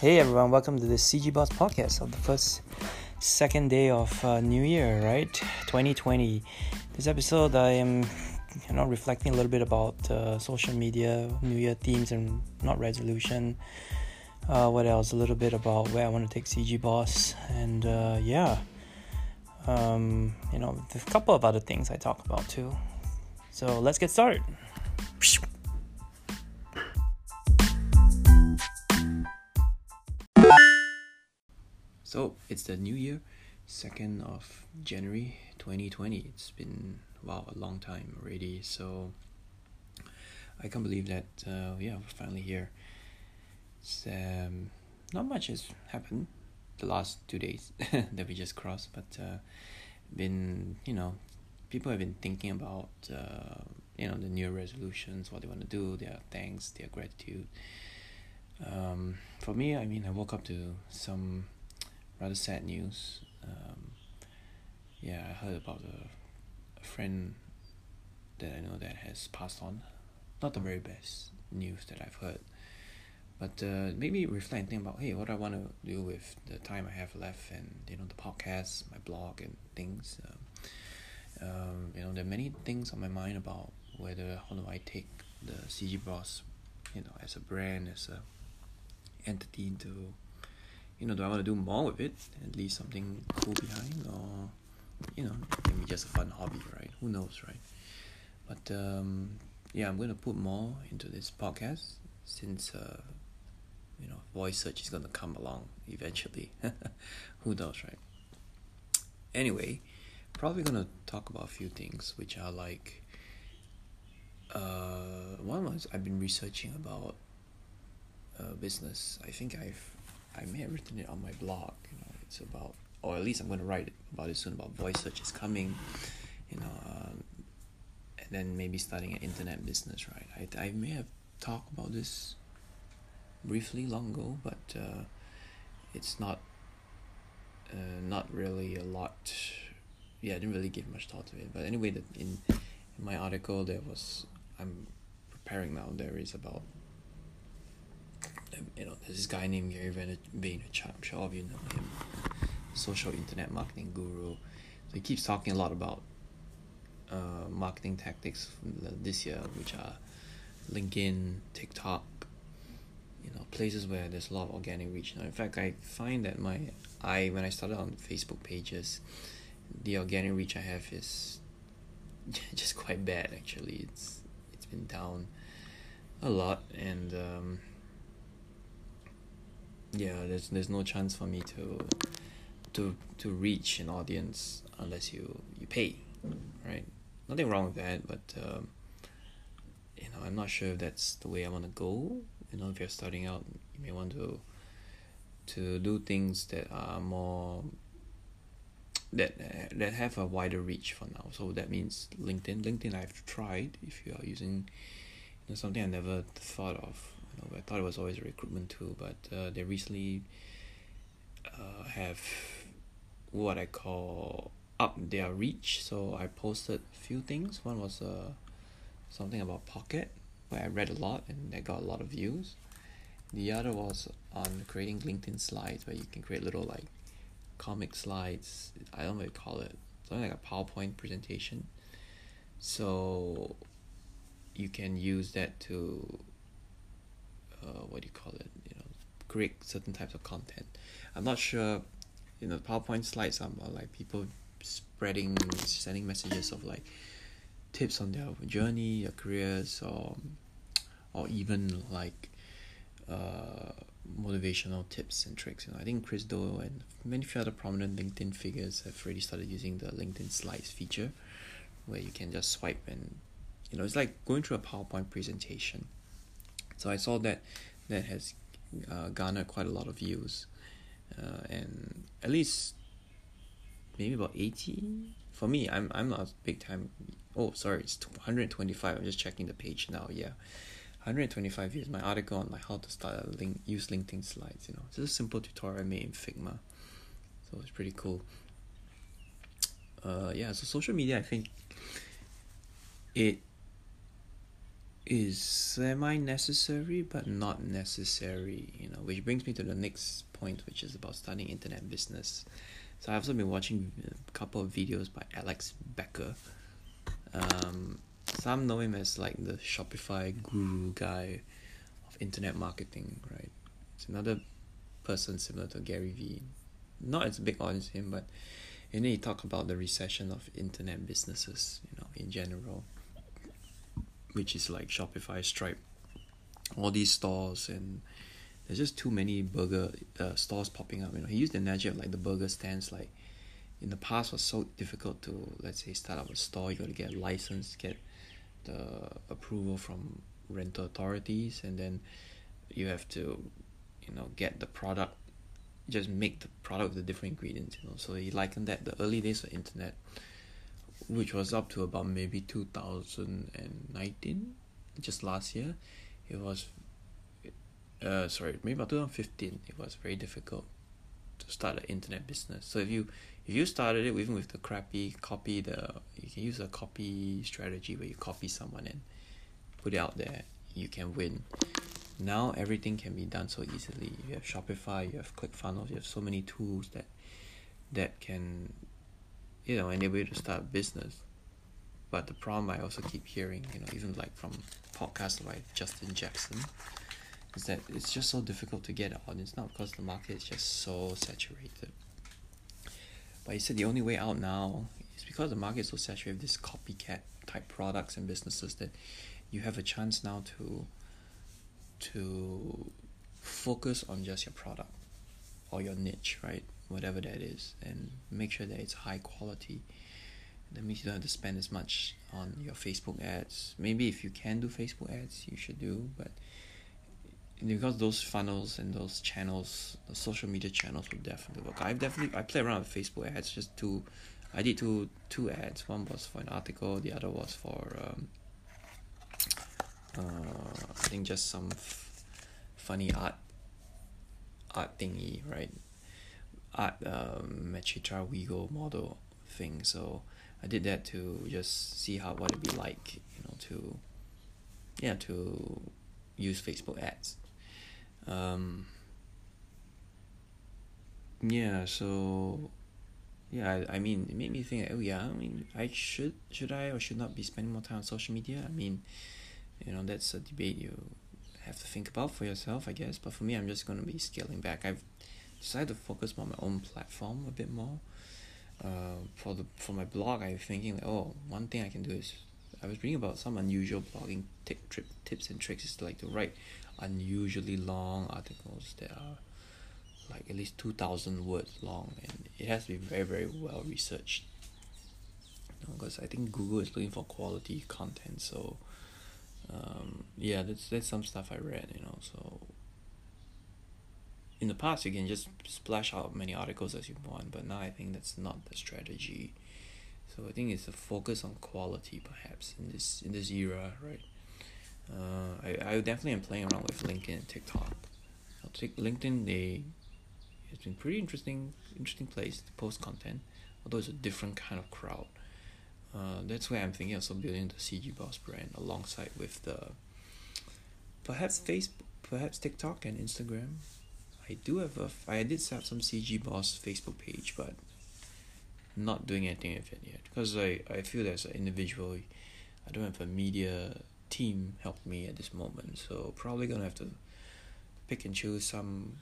Hey everyone, welcome to the CG Boss podcast of the first second day of uh, New Year, right? 2020. This episode, I am you know reflecting a little bit about uh, social media, New Year themes, and not resolution. Uh, what else? A little bit about where I want to take CG Boss, and uh, yeah, um, you know, a couple of other things I talk about too. So let's get started. So it's the new year, 2nd of January 2020. It's been, wow, a long time already. So I can't believe that, uh, yeah, we're finally here. It's, um, not much has happened the last two days that we just crossed, but uh, been, you know, people have been thinking about, uh, you know, the new resolutions, what they want to do, their thanks, their gratitude. Um, for me, I mean, I woke up to some rather sad news. Um, yeah, I heard about a, a friend that I know that has passed on. Not the very best news that I've heard, but uh, maybe reflect and think about hey, what I want to do with the time I have left, and you know, the podcast, my blog, and things. Um, um, you know, there are many things on my mind about whether how do I take the CG Boss, you know, as a brand, as a entity to you know, do I want to do more with it and leave something cool behind, or you know, maybe just a fun hobby, right? Who knows, right? But um, yeah, I'm to put more into this podcast since uh, you know, voice search is to come along eventually. Who knows, right? Anyway, probably to talk about a few things which are like. Uh, one was I've been researching about uh, business. I think I've I may have written it on my blog. You know, it's about, or at least I'm going to write about it soon. About voice search is coming. You know, um, and then maybe starting an internet business. Right. I I may have talked about this briefly long ago, but uh, it's not. Uh, not really a lot. Yeah, I didn't really give much thought to it. But anyway, that in, in my article there was I'm preparing now. There is about you know, there's this guy named Gary Vaynerchuk. I'm sure all of you know him. Social internet marketing guru. So he keeps talking a lot about uh, marketing tactics this year, which are LinkedIn, TikTok, you know, places where there's a lot of organic reach. Now, in fact, I find that my I when I started on Facebook pages, the organic reach I have is just quite bad. Actually, it's it's been down a lot, and um, yeah there's there's no chance for me to to to reach an audience unless you you pay right? Nothing wrong with that but um, you know i'm not sure if that's the way i want to go. You know if you're starting out you may want to to do things that are more that that have a wider reach for now. So that means linkedin. Linkedin i've tried if you are using you know, something i never thought of I thought it was always a recruitment tool, but uh, they recently uh, have what I call up their reach. So I posted a few things. One was uh, something about Pocket, where I read a lot and I got a lot of views. The other was on creating LinkedIn slides, where you can create little like comic slides. I don't know what you call it. Something like a PowerPoint presentation. So you can use that to uh, what do you call it you know create certain types of content. I'm not sure you know powerpoint slides are like people spreading sending messages of like tips on their journey their careers or or even like uh, motivational tips and tricks. You know i think chris do and many other prominent linkedin figures have already started using the linkedin slides feature where you can just swipe and you know it's like going through a powerpoint presentation so I saw that that has uh, garnered quite a lot of views, uh, and at least maybe about eighty. For me, I'm I'm not a big time. Oh, sorry, it's one hundred twenty five. I'm just checking the page now. Yeah. 125 views. My article on like how to start a link, use LinkedIn slides. You know, it's a simple tutorial I made in Figma, so it's pretty cool. Uh, yeah. So social media, I think it is semi necessary but not necessary you know which brings me to the next point which is about studying internet business. So I've also been watching a couple of videos by Alex Becker. Um, some know him as like the Shopify guru guy of internet marketing right? It's another person similar to Gary Vee. Not as big as him but and then he talk about the recession of internet businesses you know in general which is like Shopify, Stripe, all these stores, and there's just too many burger uh, stores popping up. You know, he used the analogy of like the burger stands. Like in the past, was so difficult to let's say start up a store. You got to get a license, get the approval from rental authorities, and then you have to, you know, get the product. Just make the product with the different ingredients. You know, so he likened that the early days of internet which was up to about maybe 2019 just last year it was uh sorry maybe about 2015 it was very difficult to start an internet business. So if you if you started it even with the crappy copy the you can use a copy strategy where you copy someone and put it out there you can win. Now everything can be done so easily. You have shopify you have clickfunnels you have so many tools that that can you know enable you to start a business. But the problem i also keep hearing you know even like from podcasts like justin jackson is that it's just so difficult to get an audience not because the market is just so saturated. But he said the only way out now is because the market is so saturated with these copycat type products and businesses that you have a chance now to to focus on just your product or your niche right whatever that is and make sure that it's high quality. That means you don't have to spend as much on your facebook ads. Maybe if you can do facebook ads you should do but because those funnels and those channels the social media channels will definitely work. I've definitely i play around with facebook ads just two i did two two ads. One was for an article the other was for um, uh, i think just some f- funny art art thingy right art um, Mechatro WeGo model thing. So I did that to just see how what it'd be like, you know, to yeah, to use Facebook ads. Um, yeah, so yeah, I, I mean, it made me think. Oh yeah, I mean, I should should I or should not be spending more time on social media? I mean, you know, that's a debate you have to think about for yourself, I guess. But for me, I'm just gonna be scaling back. I've decided to focus on my own platform a bit more. Uh, for the for my blog, I was thinking like, oh, one thing I can do is I was reading about some unusual blogging tip, trip, tips and tricks is to like to write unusually long articles that are like at least two thousand words long, and it has to be very very well researched. Because you know, I think Google is looking for quality content, so um, yeah, that's that's some stuff I read, you know. So in the past you can just splash out many articles as you want but now i think that's not the strategy. So i think it's a focus on quality perhaps in this in this era right? Uh, I, I definitely am playing around with linkedin and tiktok. I'll take linkedin they it's been pretty interesting interesting place to post content although it's a different kind of crowd. Uh, that's why i'm thinking also building the cg boss brand alongside with the perhaps facebook perhaps tiktok and instagram I do have a I did set up some CG Boss Facebook page, but not doing anything with it yet because I, I feel as an individual, I don't have a media team help me at this moment. So probably gonna have to pick and choose some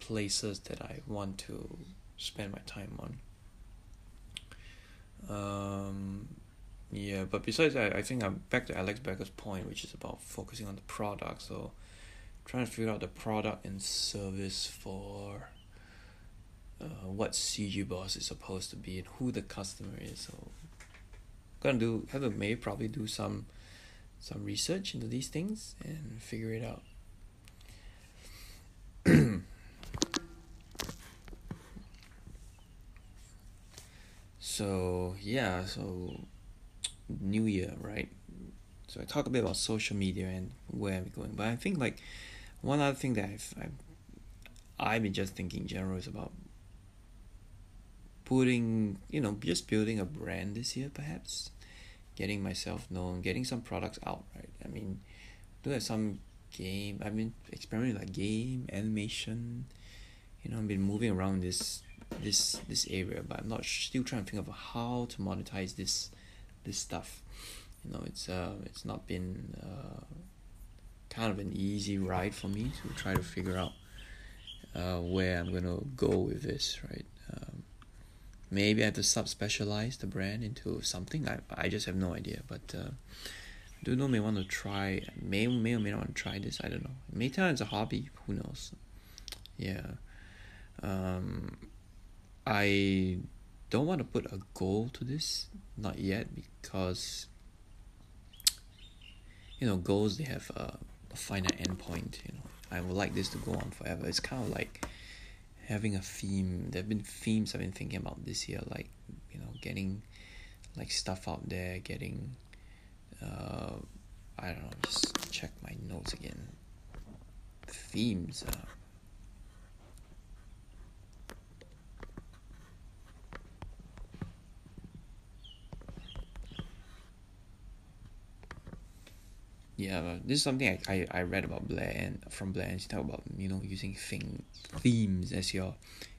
places that I want to spend my time on. Um, yeah, but besides that, I think I'm back to Alex Becker's point, which is about focusing on the product. So trying to figure out the product and service for uh, what CG Boss is supposed to be and who the customer is. So gonna do have to maybe probably do some some research into these things and figure it out. so yeah, so new year, right? So I talk a bit about social media and where I'm going, but I think like one other thing that I've, I've I've been just thinking in general is about putting you know just building a brand this year perhaps getting myself known getting some products out right i mean, do have some game. I've been experimenting like game animation. You know, I've been moving around this this this area, but I'm not still trying to think of how to monetize this this stuff. You know, it's uh, it's not been uh, kind of an easy ride for me to try to figure out uh, where I'm gonna go with this, right? Um, maybe I have to sub specialize the brand into something. I I just have no idea, but. Uh, do know may want to try may may or may not want to try this i don't know it may a hobby who knows yeah um i don't want to put a goal to this not yet because you know goals they have a, a finite endpoint you know i would like this to go on forever it's kind of like having a theme there have been themes i've been thinking about this year like you know getting like stuff out there getting uh, I don't know, just check my notes again. Themes. Uh, yeah, this is something I, I, I read about Blair and from Blair and she talked about you know using thing themes as your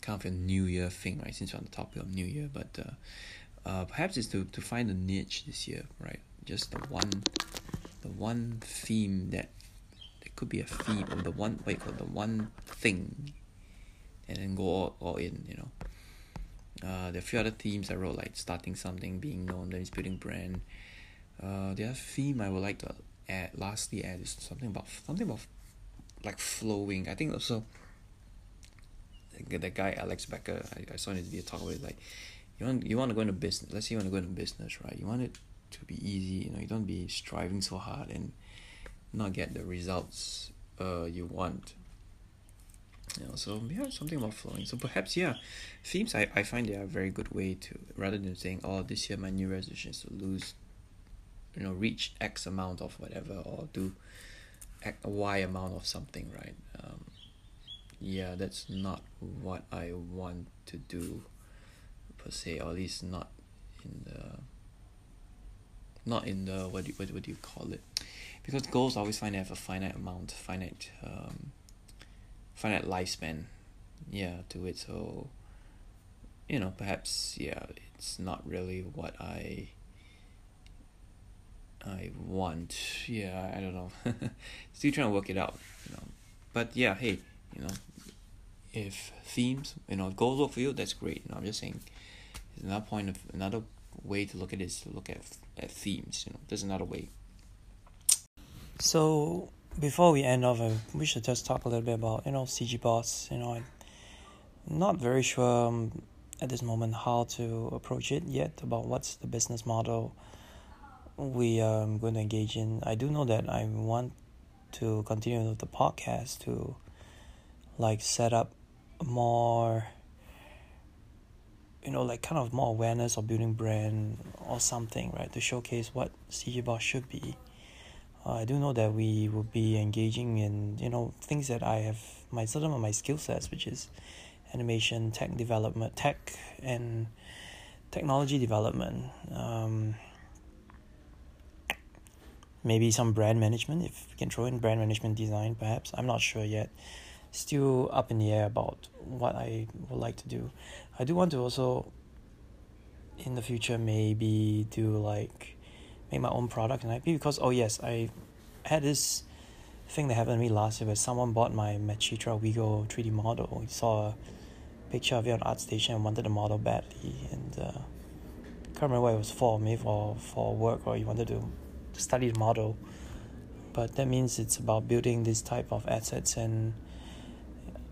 kind of a New Year thing, right? Since we're on the topic of New Year, but uh, uh, perhaps it's to, to find a niche this year, right? just the one the one theme that it could be a theme or the one you the one thing and then go all, all in you know uh, there are a few other themes I wrote like starting something being known then it's building brand uh, the other theme I would like to add lastly add is something about something about like flowing. I think also the guy Alex Becker I, I saw in his video talk about it like you want you want to go into business let's say you want to go into business right? You want it to be easy you know you don't be striving so hard and not get the results uh you want. You know so yeah something about flowing. So perhaps yeah themes I, I find they are a very good way to rather than saying oh this year my new resolution is to lose you know reach x amount of whatever or do x, y amount of something right? Um, yeah that's not what i want to do per se or at least not in the not in the what do you, what, what do you call it? Because goals always find they have a finite amount finite um, finite lifespan yeah to it. So you know perhaps yeah it's not really what I I want yeah I don't know still trying to work it out you know but yeah hey you know if themes you know goals work for you that's great you know I'm just saying another point of another way to look at it is to look at at themes. You know, there's another way. So before we end off, we should just talk a little bit about you know CG Boss. You know, I'm not very sure um, at this moment how to approach it yet about what's the business model we are um, going to engage in. I do know that I want to continue with the podcast to like set up more you know, like kind of more awareness or building brand or something, right, to showcase what CG Boss should be. Uh, I do know that we will be engaging in, you know, things that I have my certain of my skill sets, which is animation, tech development, tech and technology development. Um, maybe some brand management, if we can throw in brand management design, perhaps. I'm not sure yet still up in the air about what I would like to do. I do want to also in the future maybe do like make my own product and IP because oh yes I had this thing that happened to me last year where someone bought my Mechatro WeGo 3D model. He saw a picture of it on ArtStation and wanted the model badly and uh, can't remember what it was for, maybe for, for work or he wanted to, the model. But that means it's about building this type of assets and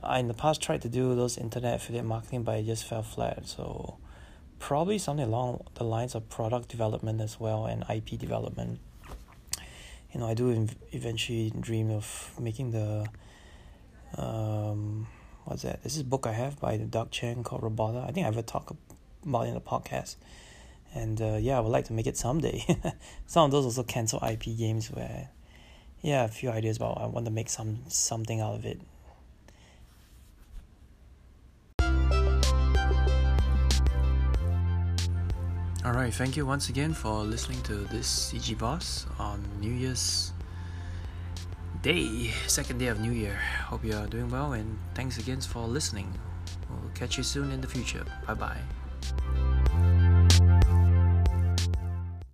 I in the past tried to do those internet affiliate marketing, but it just fell flat. So probably something along the lines of product development as well and IP development. You know, I do eventually dream of making the um, what's that? This is a book I have by the Doug Chiang called Robota. I think I ever talked about in the podcast. And uh, yeah, I would like to make it someday. some of those also cancel IP games where, yeah, a few ideas about I want to make some something out of it. Alright, thank you once again for listening to this CG Boss on New Year's day, second day of New Year. Hope you are doing well and thanks again for listening. We'll catch you soon in the future. Bye bye.